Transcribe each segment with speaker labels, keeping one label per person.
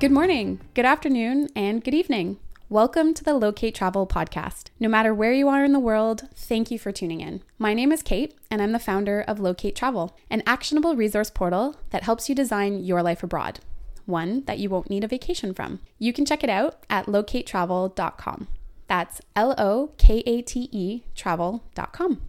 Speaker 1: Good morning, good afternoon, and good evening. Welcome to the Locate Travel podcast. No matter where you are in the world, thank you for tuning in. My name is Kate, and I'm the founder of Locate Travel, an actionable resource portal that helps you design your life abroad, one that you won't need a vacation from. You can check it out at locatetravel.com. That's L O K A T E travel.com.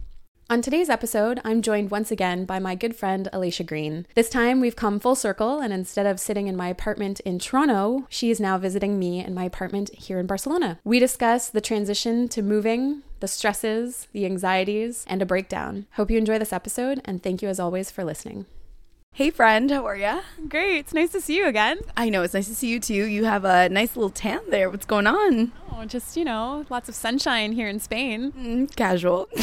Speaker 1: On today's episode, I'm joined once again by my good friend Alicia Green. This time we've come full circle, and instead of sitting in my apartment in Toronto, she is now visiting me in my apartment here in Barcelona. We discuss the transition to moving, the stresses, the anxieties, and a breakdown. Hope you enjoy this episode, and thank you as always for listening.
Speaker 2: Hey friend, how are ya?
Speaker 1: Great, it's nice to see you again.
Speaker 2: I know, it's nice to see you too. You have a nice little tan there. What's going on?
Speaker 1: Oh, just, you know, lots of sunshine here in Spain.
Speaker 2: Mm, casual.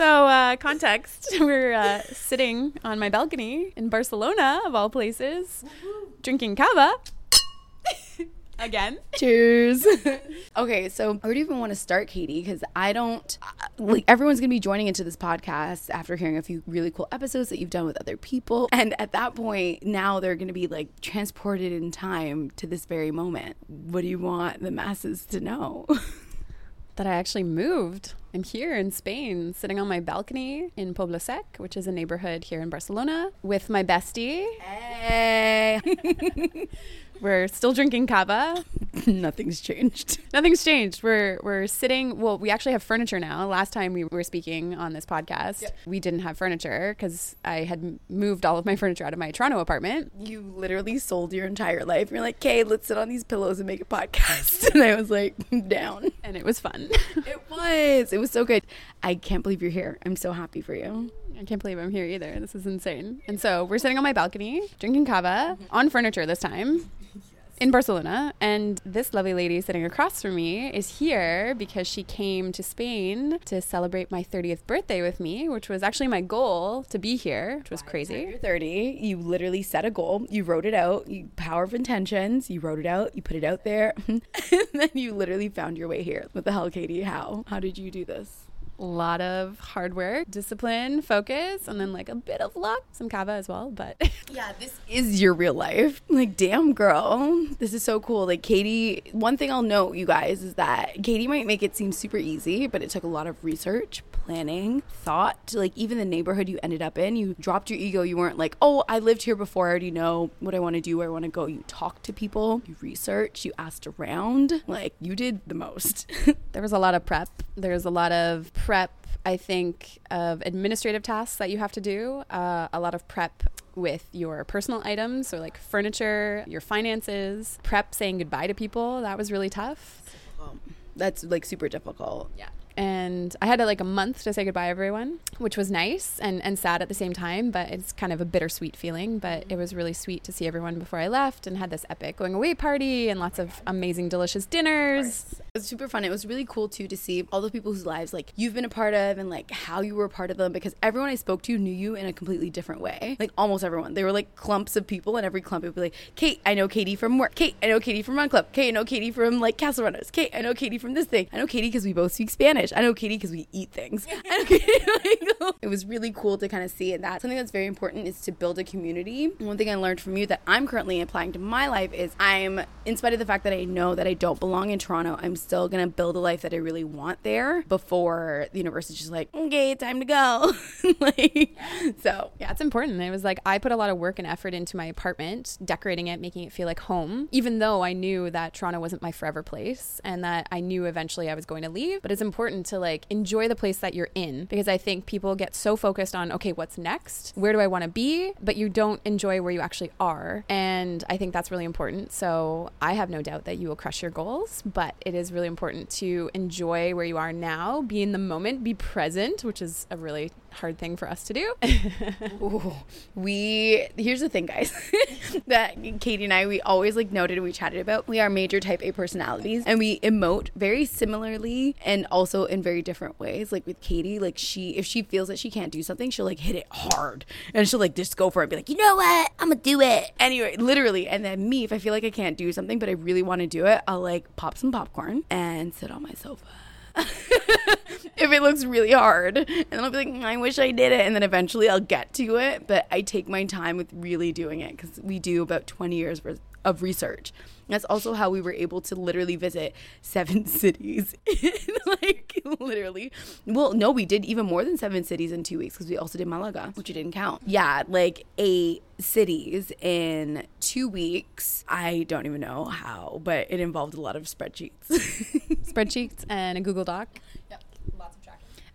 Speaker 1: So, uh, context we're uh, sitting on my balcony in Barcelona, of all places, drinking cava. Again.
Speaker 2: Cheers. okay, so where do you even want to start, Katie? Because I don't, uh, like, everyone's going to be joining into this podcast after hearing a few really cool episodes that you've done with other people. And at that point, now they're going to be like transported in time to this very moment. What do you want the masses to know?
Speaker 1: that I actually moved. I'm here in Spain, sitting on my balcony in Poble Sec, which is a neighborhood here in Barcelona, with my bestie.
Speaker 2: Hey.
Speaker 1: We're still drinking cava.
Speaker 2: Nothing's changed.
Speaker 1: Nothing's changed. We're we're sitting. Well, we actually have furniture now. Last time we were speaking on this podcast, yep. we didn't have furniture because I had moved all of my furniture out of my Toronto apartment.
Speaker 2: You literally sold your entire life. You're like, "Okay, let's sit on these pillows and make a podcast." And I was like, "Down."
Speaker 1: And it was fun.
Speaker 2: it was. It was so good. I can't believe you're here. I'm so happy for you.
Speaker 1: I can't believe I'm here either. This is insane. And so we're sitting on my balcony drinking cava mm-hmm. on furniture this time in Barcelona. And this lovely lady sitting across from me is here because she came to Spain to celebrate my 30th birthday with me, which was actually my goal to be here, which was crazy.
Speaker 2: You're 30. You literally set a goal. You wrote it out. You power of intentions. You wrote it out. You put it out there. and then you literally found your way here. What the hell, Katie? How? How did you do this?
Speaker 1: A lot of hard work, discipline, focus, and then like a bit of luck, some cava as well. But
Speaker 2: yeah, this is your real life. Like, damn, girl, this is so cool. Like, Katie, one thing I'll note, you guys, is that Katie might make it seem super easy, but it took a lot of research, planning, thought like even the neighborhood you ended up in. You dropped your ego. You weren't like, oh, I lived here before. I already know what I want to do, where I want to go. You talked to people, you researched, you asked around. Like, you did the most.
Speaker 1: there was a lot of prep. There's a lot of prep, I think, of administrative tasks that you have to do, uh, a lot of prep with your personal items, so like furniture, your finances, prep saying goodbye to people. That was really tough.
Speaker 2: That's like super difficult.
Speaker 1: Yeah and I had like a month to say goodbye everyone, which was nice and, and sad at the same time, but it's kind of a bittersweet feeling. But it was really sweet to see everyone before I left and had this epic going away party and lots of amazing, delicious dinners.
Speaker 2: It was super fun. It was really cool too to see all the people whose lives like you've been a part of and like how you were a part of them because everyone I spoke to knew you in a completely different way. Like almost everyone. They were like clumps of people and every clump would be like, Kate, I know Katie from work. Kate, I know Katie from Run Club. Kate, I know Katie from like Castle Runners. Kate, I know Katie from this thing. I know Katie because we both speak Spanish. I know Katie because we eat things. it was really cool to kind of see it. That something that's very important is to build a community. One thing I learned from you that I'm currently applying to my life is I'm, in spite of the fact that I know that I don't belong in Toronto, I'm still gonna build a life that I really want there before the universe is just like, okay, time to go. like, so
Speaker 1: yeah, it's important. It was like I put a lot of work and effort into my apartment, decorating it, making it feel like home, even though I knew that Toronto wasn't my forever place and that I knew eventually I was going to leave. But it's important to like enjoy the place that you're in because I think people get so focused on, okay, what's next? Where do I want to be? But you don't enjoy where you actually are. And I think that's really important. So I have no doubt that you will crush your goals, but it is really important to enjoy where you are now, be in the moment, be present, which is a really hard thing for us to do.
Speaker 2: Ooh, we here's the thing, guys, that Katie and I we always like noted and we chatted about. We are major type A personalities, and we emote very similarly and also in very different ways. Like with Katie, like she if she feels that she can't do something, she'll like hit it hard, and she'll like just go for it, and be like, you know what, I'm gonna do it anyway, literally. And then me, if I feel like I can't do something but I really want to do it, I'll like pop some popcorn and sit on my sofa if it looks really hard. And then I'll be like, "Mm, I wish I did it. And then eventually I'll get to it. But I take my time with really doing it because we do about 20 years of research. That's also how we were able to literally visit seven cities. like, literally. Well, no, we did even more than seven cities in two weeks because we also did Malaga, which you didn't count. Yeah, like eight cities in two weeks. I don't even know how, but it involved a lot of spreadsheets.
Speaker 1: Spreadsheets and a Google Doc.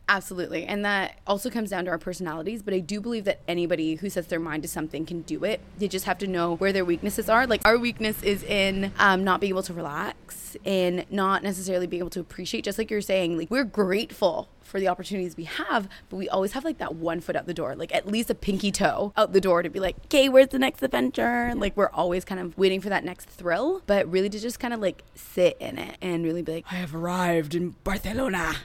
Speaker 2: Absolutely. And that also comes down to our personalities. But I do believe that anybody who sets their mind to something can do it. They just have to know where their weaknesses are. Like our weakness is in um, not being able to relax and not necessarily being able to appreciate, just like you're saying, like we're grateful for the opportunities we have, but we always have like that one foot out the door, like at least a pinky toe out the door to be like, okay, where's the next adventure? Like we're always kind of waiting for that next thrill, but really to just kind of like sit in it and really be like, I have arrived in Barcelona.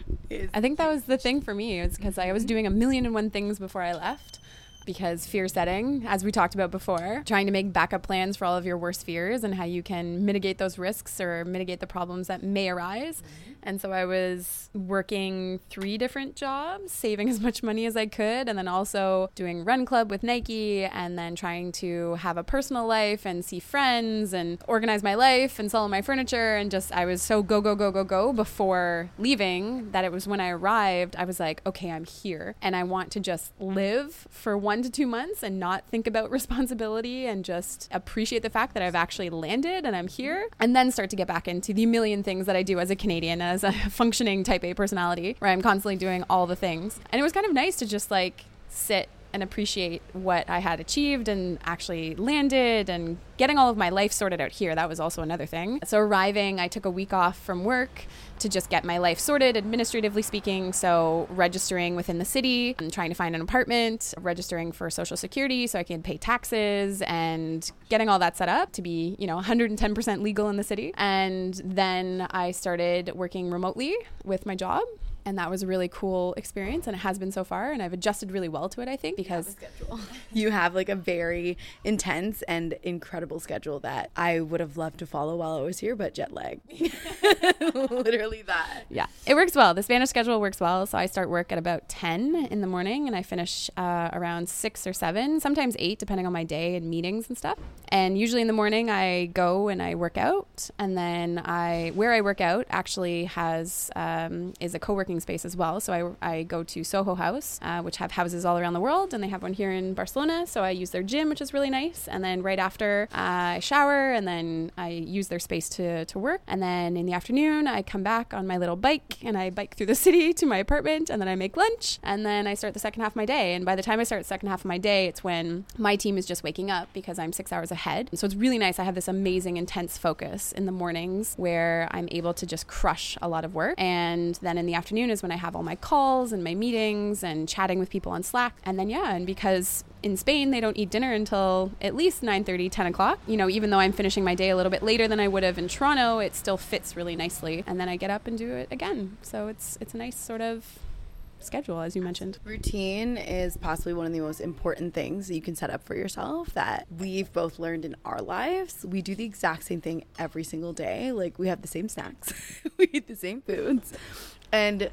Speaker 1: I think that was the thing for me. It's because I was doing a million and one things before I left. Because fear setting, as we talked about before, trying to make backup plans for all of your worst fears and how you can mitigate those risks or mitigate the problems that may arise. And so I was working three different jobs, saving as much money as I could, and then also doing Run Club with Nike, and then trying to have a personal life and see friends and organize my life and sell all my furniture. And just, I was so go, go, go, go, go before leaving that it was when I arrived, I was like, okay, I'm here. And I want to just live for one to two months and not think about responsibility and just appreciate the fact that I've actually landed and I'm here. And then start to get back into the million things that I do as a Canadian, as a functioning type A personality, where I'm constantly doing all the things. And it was kind of nice to just like sit and appreciate what I had achieved and actually landed and getting all of my life sorted out here. That was also another thing. So, arriving, I took a week off from work to just get my life sorted, administratively speaking. So, registering within the city and trying to find an apartment, registering for Social Security so I can pay taxes and getting all that set up to be, you know, 110% legal in the city. And then I started working remotely with my job and that was a really cool experience and it has been so far and i've adjusted really well to it i think because
Speaker 2: you have like a very intense and incredible schedule that I would have loved to follow while I was here, but jet lag. Literally that.
Speaker 1: yeah it works well the spanish schedule works well so i start work at about 10 in the morning and i finish uh, around 6 or 7 sometimes 8 depending on my day and meetings and stuff and usually in the morning i go and i work out and then i where i work out actually has um, is a co-working space as well. So i, I go to soho house uh, which have houses all around the world and they have one here in barcelona. So i use their gym which is really nice. And then right after uh, i shower and then i use their space to, to work. And then in the afternoon i come back on my little bike and i bike through the city to my apartment and then i make lunch. And then i start the second half of my day. And by the time i start the second half of my day it's when my team is just waking up because i'm six hours ahead. So it's really nice. I have this amazing intense focus in the mornings where i'm able to just crush a lot of work. And then in the afternoon is when i have all my calls and my meetings and chatting with people on slack and then yeah and because in Spain, they don't eat dinner until at least 9:30, 10 o'clock. You know, even though I'm finishing my day a little bit later than I would have in Toronto, it still fits really nicely. And then I get up and do it again. So it's it's a nice sort of schedule, as you mentioned.
Speaker 2: Routine is possibly one of the most important things that you can set up for yourself that we've both learned in our lives. We do the exact same thing every single day. Like we have the same snacks, we eat the same foods. And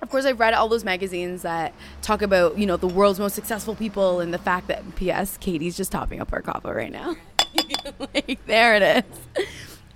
Speaker 2: of course, I've read all those magazines that talk about, you know, the world's most successful people and the fact that, P.S., Katie's just topping up our coffee right now. like, there it is.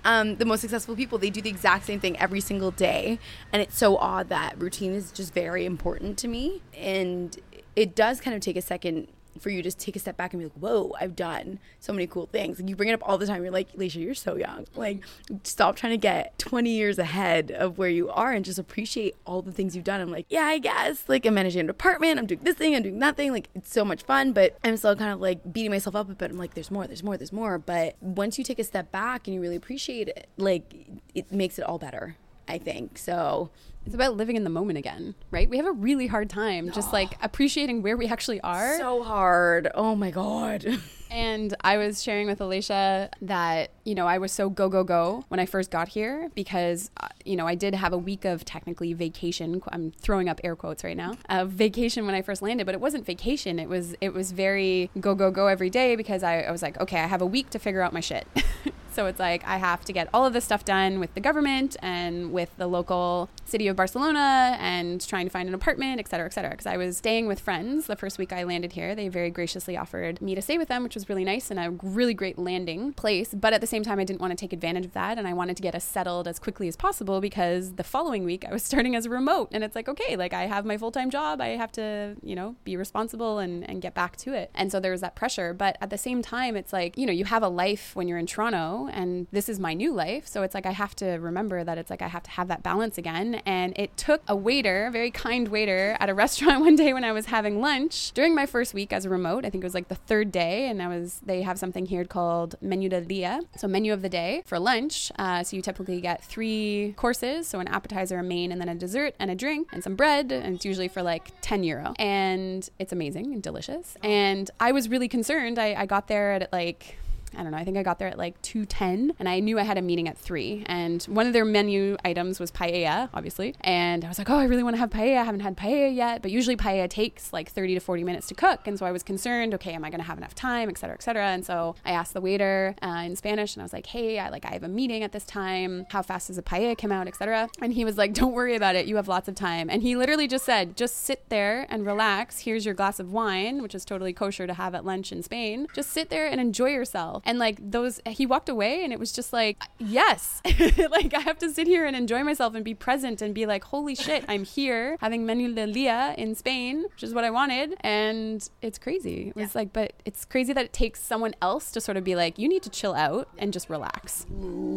Speaker 2: Um, the most successful people, they do the exact same thing every single day. And it's so odd that routine is just very important to me. And it does kind of take a second for you to just take a step back and be like, whoa, I've done so many cool things. Like you bring it up all the time. You're like, Leisha, you're so young. Like, stop trying to get 20 years ahead of where you are and just appreciate all the things you've done. I'm like, yeah, I guess. Like, I'm managing an apartment. I'm doing this thing. I'm doing that thing. Like, it's so much fun. But I'm still kind of like beating myself up a bit. I'm like, there's more, there's more, there's more. But once you take a step back and you really appreciate it, like, it makes it all better, I think. So,
Speaker 1: It's about living in the moment again, right? We have a really hard time just like appreciating where we actually are.
Speaker 2: so hard. Oh my God.
Speaker 1: And I was sharing with Alicia that, you know, I was so go, go, go when I first got here because, uh, you know, I did have a week of technically vacation. I'm throwing up air quotes right now. Uh, vacation when I first landed, but it wasn't vacation. It was, it was very go, go, go every day because I, I was like, okay, I have a week to figure out my shit. So it's like I have to get all of this stuff done with the government and with the local city of Barcelona and trying to find an apartment, et cetera, et cetera. Because I was staying with friends the first week I landed here. They very graciously offered me to stay with them, which was really nice and a really great landing place. But at the same time, I didn't want to take advantage of that. And I wanted to get us settled as quickly as possible because the following week I was starting as a remote. And it's like, okay, like I have my full time job. I have to, you know, be responsible and, and get back to it. And so there was that pressure. But at the same time, it's like, you know, you have a life when you're in Toronto and this is my new life. So it's like I have to remember that it's like I have to have that balance again. And it took a waiter, a very kind waiter at a restaurant one day when I was having lunch during my first week as a remote. I think it was like the third day. And I was, they have something here called menu del dia. So menu of the day for lunch. Uh, so you typically get three courses. So an appetizer, a main, and then a dessert and a drink and some bread. And it's usually for like 10 euro. And it's amazing and delicious. And I was really concerned. I, I got there at like I don't know, I think I got there at like 2:10 and I knew I had a meeting at 3 and one of their menu items was paella, obviously. And I was like, "Oh, I really want to have paella. I haven't had paella yet." But usually paella takes like 30 to 40 minutes to cook, and so I was concerned, okay, am I going to have enough time, et cetera, et cetera. And so I asked the waiter uh, in Spanish and I was like, "Hey, I like I have a meeting at this time. How fast does a paella come out, et cetera?" And he was like, "Don't worry about it. You have lots of time." And he literally just said, "Just sit there and relax. Here's your glass of wine, which is totally kosher to have at lunch in Spain. Just sit there and enjoy yourself." And like those he walked away and it was just like yes like i have to sit here and enjoy myself and be present and be like holy shit i'm here having menu del dia in spain which is what i wanted and it's crazy it was
Speaker 2: Yeah.
Speaker 1: like but it's crazy that it takes someone else to sort of be like you need to chill out and just relax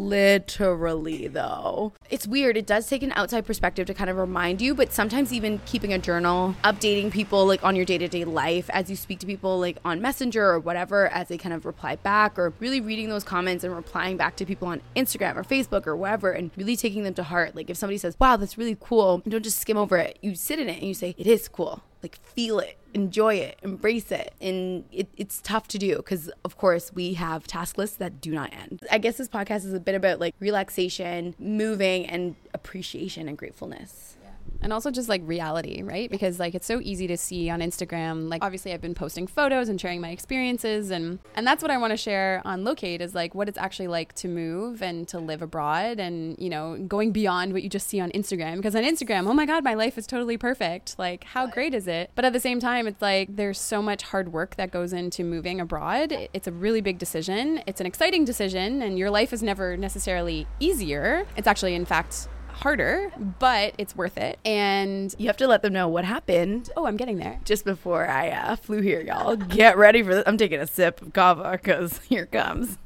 Speaker 2: Literally, though. It's weird. It does take an outside perspective to kind of remind you, but sometimes even keeping a journal, updating people like on your day to day life as you speak to people like on Messenger or whatever, as they kind of reply or really reading those comments and replying back to people on Instagram or Facebook or wherever and really taking them to heart. Like if somebody says, wow, that's really cool, don't just skim over it. You sit in it and you say, it is cool. Like feel it, enjoy it, embrace it. And it, it's tough to do because, of course, we have task lists that do not end. I guess this podcast is a bit about like relaxation, moving, and appreciation and gratefulness.
Speaker 1: And also just like reality right? Because like it's so easy to see on instagram like obviously i've been posting photos and sharing my experiences and and that's what i want to share on locate is like what it's actually like to move and to live abroad and you know going beyond what you just see on instagram. Because on instagram oh my god my life is totally perfect. Like how great is it? But at the same time it's like there's so much hard work that goes into moving abroad. It's a really big decision. It's an exciting decision and your life is never necessarily easier. It's actually in fact harder, but it's worth it. And
Speaker 2: You have to let them know what happened
Speaker 1: oh, I'm getting there.
Speaker 2: just before I uh, flew here, y'all. Get ready for this. I'm taking a sip of cava because here it comes.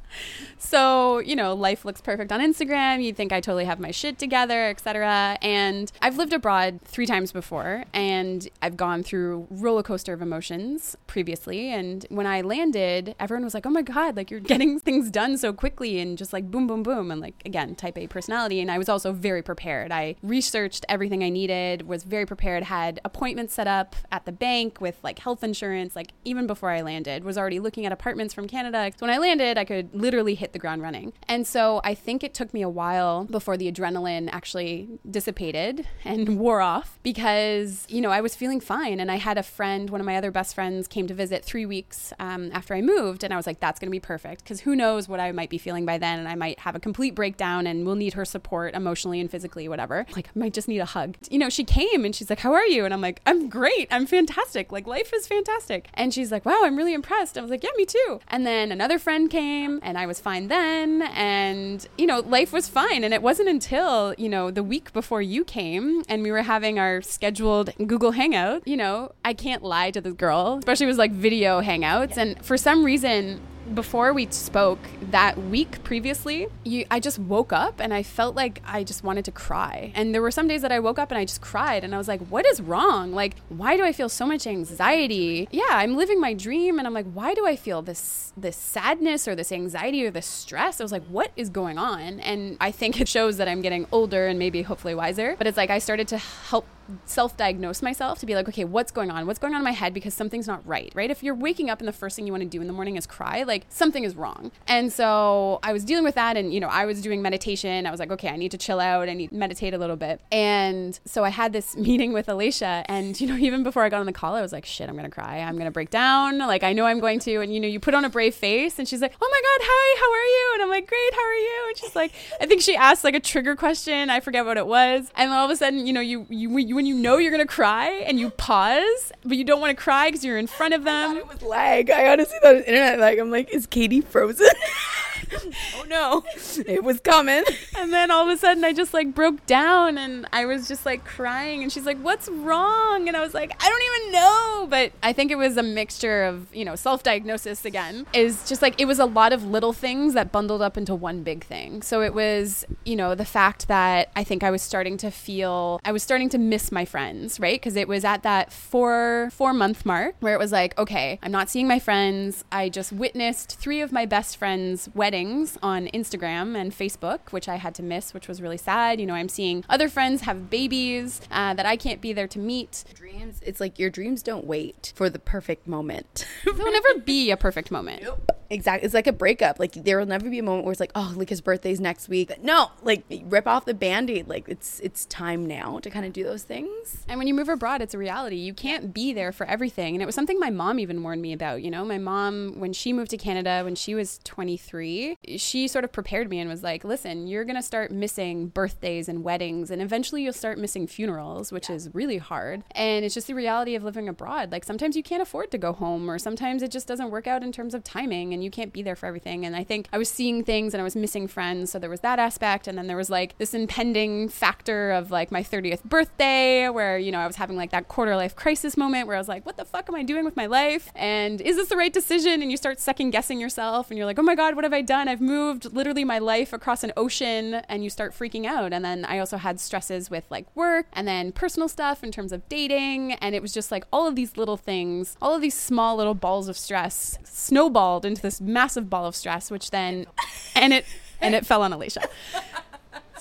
Speaker 1: So, you know, life looks perfect on Instagram. You think I totally have my shit together, etc. And I've lived abroad 3 times before and I've gone through roller coaster of emotions previously and when I landed, everyone was like, "Oh my god, like you're getting things done so quickly and just like boom boom boom." And like again, type A personality and I was also very prepared. I researched everything I needed, was very prepared, had appointments set up at the bank with like health insurance like even before I landed. Was already looking at apartments from Canada. So when I landed, I could literally hit the ground running. And so I think it took me a while before the adrenaline actually dissipated and wore off because, you know, I was feeling fine. And I had a friend, one of my other best friends, came to visit three weeks um, after I moved. And I was like, that's going to be perfect because who knows what I might be feeling by then. And I might have a complete breakdown and we'll need her support emotionally and physically, whatever. Like, I might just need a hug. You know, she came and she's like, How are you? And I'm like, I'm great. I'm fantastic. Like, life is fantastic. And she's like, Wow, I'm really impressed. I was like, Yeah, me too. And then another friend came and I was fine then. And, you know, life was fine. And it wasn't until, you know, the week before you came and we were having our scheduled Google Hangout, you know, I can't lie to this girl, especially it was like video hangouts. And for some reason, before we spoke that week previously, you, I just woke up and I felt like I just wanted to cry. And there were some days that I woke up and I just cried and I was like, what is wrong? Like, why do I feel so much anxiety? Yeah, I'm living my dream and I'm like, why do I feel this this sadness or this anxiety or this stress? I was like, what is going on? And I think it shows that I'm getting older and maybe hopefully wiser. But it's like I started to help self diagnose myself to be like, okay, what's going on? What's going on in my head because something's not right, right? If you're waking up and the first thing you want to do in the morning is cry, like something is wrong. And so I was dealing with that and, you know, I was doing meditation. I was like, okay, I need to chill out. I need to meditate a little bit. And so I had this meeting with Alicia. And, you know, even before I got on the call, I was like, shit, I'm going to cry. I'm going to break down. Like, I know I'm going to. And, you know, you put on a brave face and she's like, oh my God, hi, how are you? And I'm like, great, how are you? And she's like, I think she asked like a trigger question. I forget what it was. And all of a sudden, you know, you, you, when you know you're to cry and you pause, but you don't want to cry because you're in front of them.
Speaker 2: it was lag. I honestly thought it was internet lag. I'm like, is Katie frozen? oh no, it was coming.
Speaker 1: And then all of a sudden, I just like broke down and I was just like crying. And she's like, What's wrong? And I was like, I don't even know. But I think it was a mixture of, you know, self diagnosis again, is just like it was a lot of little things that bundled up into one big thing. So it was, you know, the fact that I think I was starting to feel, I was starting to miss my friends, right? Because it was at that four, four month mark where it was like, okay, I'm not seeing my friends. I just witnessed three of my best friends' weddings on Instagram and Facebook, which I had to miss, which was really sad. You know, I'm seeing other friends have babies uh, that I can't be there to meet.
Speaker 2: Dreams, it's like your dreams don't wait for the perfect moment.
Speaker 1: There'll never be a perfect moment.
Speaker 2: Nope. Exactly. It's like a breakup. Like there will never be a moment where it's like, oh, like his birthday's next week. No, like rip off the band-aid. Like it's it's time now to kind of do those things.
Speaker 1: And when you move abroad, it's a reality. You can't be there for everything. And it was something my mom even warned me about. You know, my mom when she moved to Canada when she was 23, she sort of prepared me and was like, listen, you're gonna start missing birthdays and weddings, and eventually you'll start missing funerals, which is really hard. And it's just the reality of living abroad. Like sometimes you can't afford to go home, or sometimes it just doesn't work out in terms of timing. And and you can't be there for everything. And I think I was seeing things and I was missing friends. So there was that aspect. And then there was like this impending factor of like my 30th birthday where, you know, I was having like that quarter life crisis moment where I was like, what the fuck am I doing with my life? And is this the right decision? And you start second guessing yourself and you're like, oh my God, what have I done? I've moved literally my life across an ocean and you start freaking out. And then I also had stresses with like work and then personal stuff in terms of dating. And it was just like all of these little things, all of these small little balls of stress snowballed into this massive ball of stress, which then, and it, and it fell on Alicia.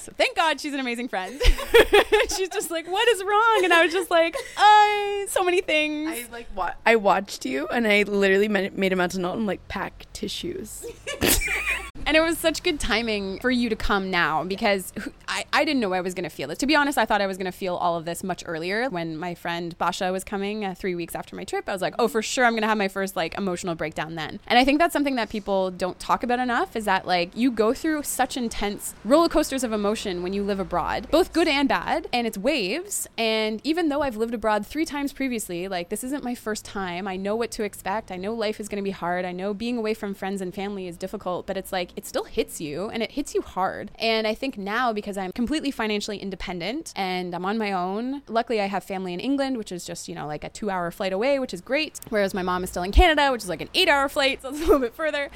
Speaker 1: So thank God she's an amazing friend. she's just like, what is wrong? And I was just like, I so many things.
Speaker 2: I like wa- I watched you and I literally made a mental note and like pack tissues.
Speaker 1: And it was such good timing for you to come now because I, I didn't know I was going to feel this. To be honest, I thought I was going to feel all of this much earlier when my friend Basha was coming uh, three weeks after my trip. I was like, oh, for sure, I'm going to have my first like emotional breakdown then. And I think that's something that people don't talk about enough is that like you go through such intense roller coasters of emotion when you live abroad, both good and bad, and it's waves. And even though I've lived abroad three times previously, like this isn't my first time. I know what to expect. I know life is going to be hard. I know being away from friends and family is difficult, but it's like, it still hits you and it hits you hard. And I think now because I'm completely financially independent and I'm on my own, luckily I have family in England, which is just, you know, like a two hour flight away, which is great. Whereas my mom is still in Canada, which is like an eight hour flight, so it's a little bit further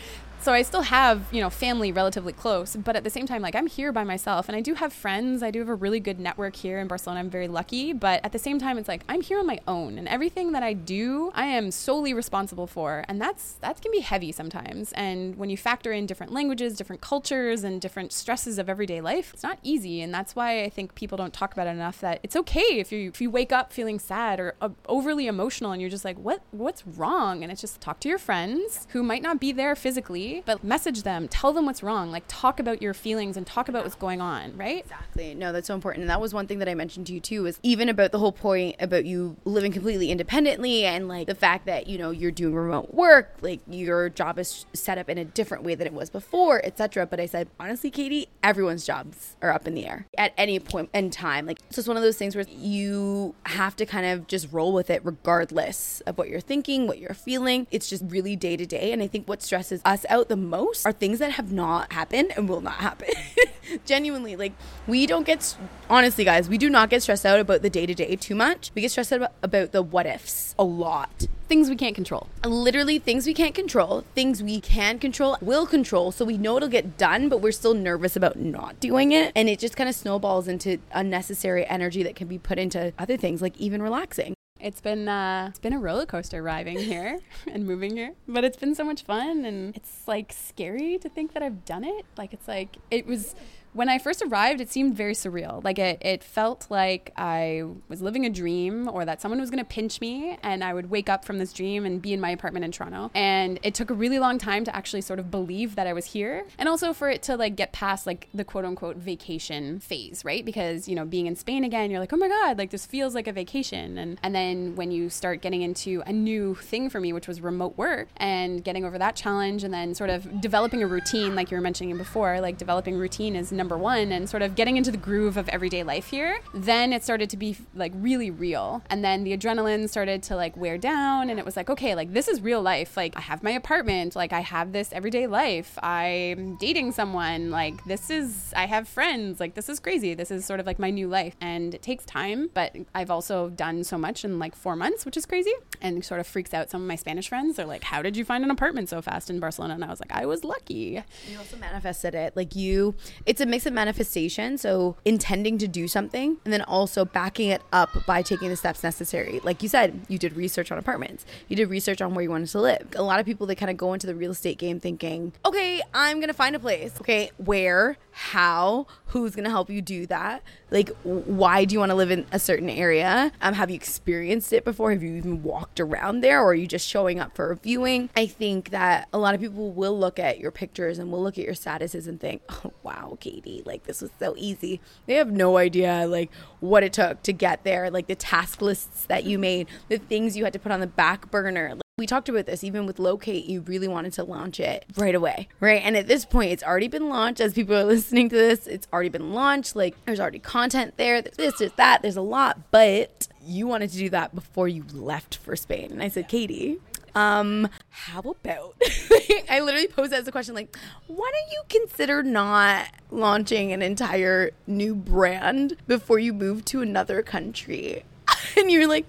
Speaker 1: so I still have, you know, family relatively close, but at the same time, like I'm here by myself and I do have friends. I do have a really good network here in Barcelona. I'm very lucky, but at the same time, it's like I'm here on my own and everything that I do, I am solely responsible for. And that's, that can be heavy sometimes. And when you factor in different languages, different cultures, and different stresses of everyday life, it's not easy. And that's why I think people don't talk about it enough that it's okay if you, if you wake up feeling sad or uh, overly emotional and you're just like, what, what's wrong? And it's just talk to your friends who might not be there physically but message them, tell them what's wrong, like talk about your feelings and talk about what's going on, right?
Speaker 2: Exactly. No, that's so important. And that was one thing that I mentioned to you too is even about the whole point about you living completely independently and like the fact that, you know, you're doing remote work, like your job is set up in a different way than it was before, etc. But I said, honestly, Katie, everyone's jobs are up in the air at any point in time. Like it's just one of those things where you have to kind of just roll with it regardless of what you're thinking, what you're feeling. It's just really day to day. And I think what stresses us out the most are things that have not happened and will not happen. Genuinely, like we don't get honestly, guys, we do not get stressed out about the day to day too much. We get stressed out about, about the what ifs a lot.
Speaker 1: Things we can't control.
Speaker 2: Uh, literally, things we can't control, things we can control, will control. So we know it'll get done, but we're still nervous about not doing it. And it just kind of snowballs into unnecessary energy that can be put into other things, like even relaxing.
Speaker 1: It's been uh, it's been a roller coaster arriving here and moving here, but it's been so much fun and it's like scary to think that I've done it. Like it's like it was when I first arrived, it seemed very surreal. Like it, it felt like I was living a dream or that someone was going to pinch me and I would wake up from this dream and be in my apartment in Toronto. And it took a really long time to actually sort of believe that I was here. And also for it to like get past like the quote unquote vacation phase, right? Because, you know, being in Spain again, you're like, oh my God, like this feels like a vacation. And, and then when you start getting into a new thing for me, which was remote work and getting over that challenge and then sort of developing a routine, like you were mentioning before, like developing routine is number one and sort of getting into the groove of everyday life here, then it started to be like really real. And then the adrenaline started to like wear down and it was like, okay, like this is real life. Like I have my apartment, like I have this everyday life. I'm dating someone, like this is, I have friends, like this is crazy. This is sort of like my new life. And it takes time, but I've also done so much in like four months, which is crazy and sort of freaks out some of my Spanish friends. They're like, how did you find an apartment so fast in Barcelona? And I was like, I was lucky.
Speaker 2: You also manifested it. Like you, it's a mix of manifestation. So intending to do something and then also backing it up by taking the steps necessary. Like you said, you did research on apartments, you did research on where you wanted to live. A lot of people, they kind of go into the real estate game thinking, okay, I'm going to find a place. Okay, where, how, who's going to help you do that? Like, why do you want to live in a certain area? Um, have you experienced it before? Have you even walked around there or are you just showing up for a viewing? I think that a lot of people will look at your pictures and will look at your statuses and think, oh, wow, Katie, like this was so easy. They have no idea like what it took to get there, like the task lists that you made, the things you had to put on the back burner. We talked about this even with Locate, you really wanted to launch it right away, right? And at this point, it's already been launched. As people are listening to this, it's already been launched. Like, there's already content there, there's this, there's that, there's a lot, but you wanted to do that before you left for Spain. And I said, Katie, um, how about I literally posed as a question like, why don't you consider not launching an entire new brand before you move to another country? and you're like,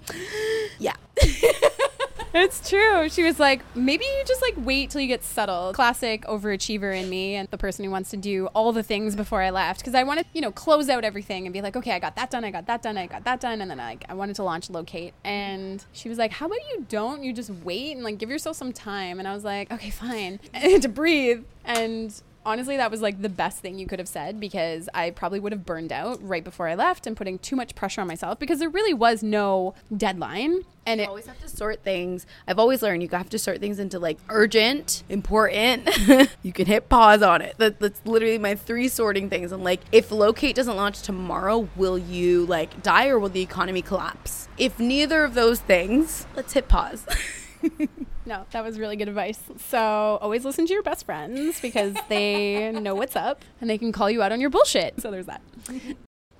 Speaker 2: yeah.
Speaker 1: It's true. She was like, maybe you just like wait till you get settled. Classic overachiever in me and the person who wants to do all the things before I left. Because I want to, you know, close out everything and be like, okay, I got that done, I got that done, I got that done. And then like I wanted to launch Locate. And she was like, how about you don't? You just wait and like give yourself some time. And I was like, okay, fine. to breathe. And honestly, that was like the best thing you could have said because I probably would have burned out right before I left and putting too much pressure on myself because there really was no deadline. And
Speaker 2: you
Speaker 1: it
Speaker 2: always have to sort things. I've always learned you have to sort things into like urgent, important. you can hit pause on it. That, that's literally my three sorting things. And like, if Locate doesn't launch tomorrow, will you like die or will the economy collapse? If neither of those things, let's hit pause.
Speaker 1: No, that was really good advice. So always listen to your best friends because they know what's up and they can call you out on your bullshit. So there's that.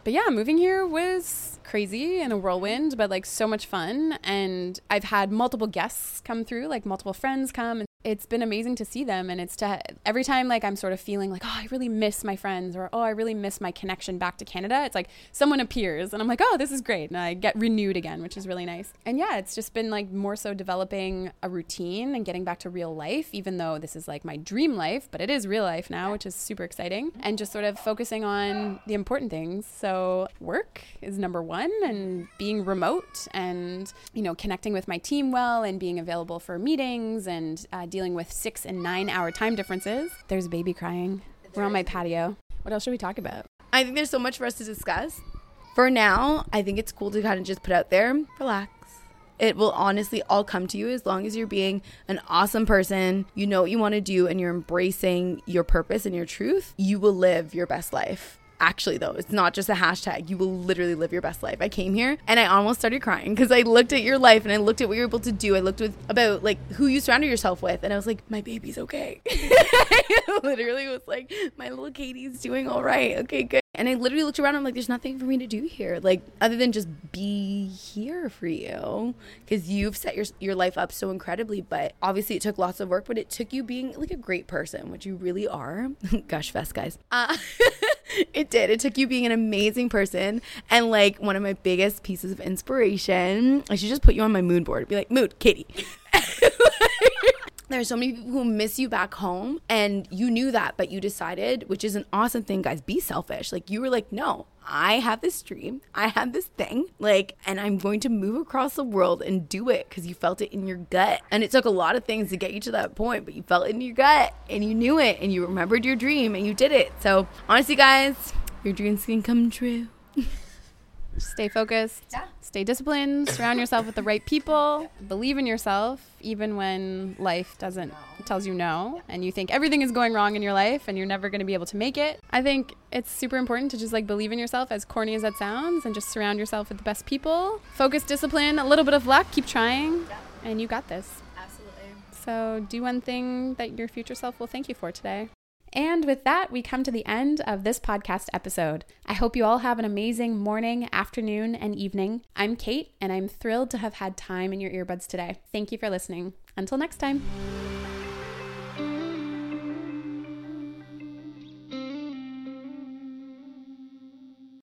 Speaker 1: But yeah, moving here was crazy and a whirlwind, but like so much fun. And I've had multiple guests come through, like multiple friends come. And it's been amazing to see them. And it's to every time like I'm sort of feeling like, oh, I really miss my friends or oh, I really miss my connection back to Canada. It's like someone appears and I'm like, oh, this is great. And I get renewed again, which is really nice. And yeah, it's just been like more so developing a routine and getting back to real life, even though this is like my dream life, but it is real life now, which is super exciting. And just sort of focusing on the important things. So work is number one and being remote and, you know, connecting with my team well and being available for meetings and uh, dealing with six and nine hour time differences. There's a baby crying. We're on my patio. What else should we talk about?
Speaker 2: I think there's so much for us to discuss. For now, I think it's cool to kind of just put out there, relax. It will honestly all come to you as long as you're being an awesome person, you know what you want to do, and you're embracing your purpose and your truth. You will live your best life. Actually, though, it's not just a hashtag. You will literally live your best life. I came here and I almost started crying because I looked at your life and I looked at what you're able to do. I looked with about like who you surrounded yourself with, and I was like, my baby's okay. Was like, my little Katie's doing all right. Okay, good. And I literally looked around. I'm like, there's nothing for me to do here, like other than just be here for you, because you've set your your life up so incredibly. But obviously, it took lots of work. But it took you being like a great person, which you really are. Gush fest, guys. Uh, it did. It took you being an amazing person and like one of my biggest pieces of inspiration. I should just put you on my mood board. Be like, mood, Katie. there's so many people who miss you back home and you knew that but you decided which is an awesome thing guys be selfish like you were like no I have this dream. I have this thing, like, and I'm going to move across the world and do it because you felt it in your gut. And it took a lot of things to get you to that point, but you felt it in your gut and you knew it and you remembered your dream and you did it. So, honestly, guys, your dreams can come true.
Speaker 1: Stay focused. Yeah. Stay disciplined. Surround yourself with the right people. Believe in yourself, even when life doesn't tells you no, and you think everything is going wrong in your life, and you're never going to be able to make it. I think it's super important to just like believe in yourself, as corny as that sounds, and just surround yourself with the best people. Focus, discipline, a little bit of luck. Keep trying, yeah. and you got this.
Speaker 2: Absolutely.
Speaker 1: So do one thing that your future self will thank you for today. And with that, we come to the end of this podcast episode. I hope you all have an amazing morning, afternoon, and evening. I'm Kate, and I'm thrilled to have had time in your earbuds today. Thank you for listening. Until next time.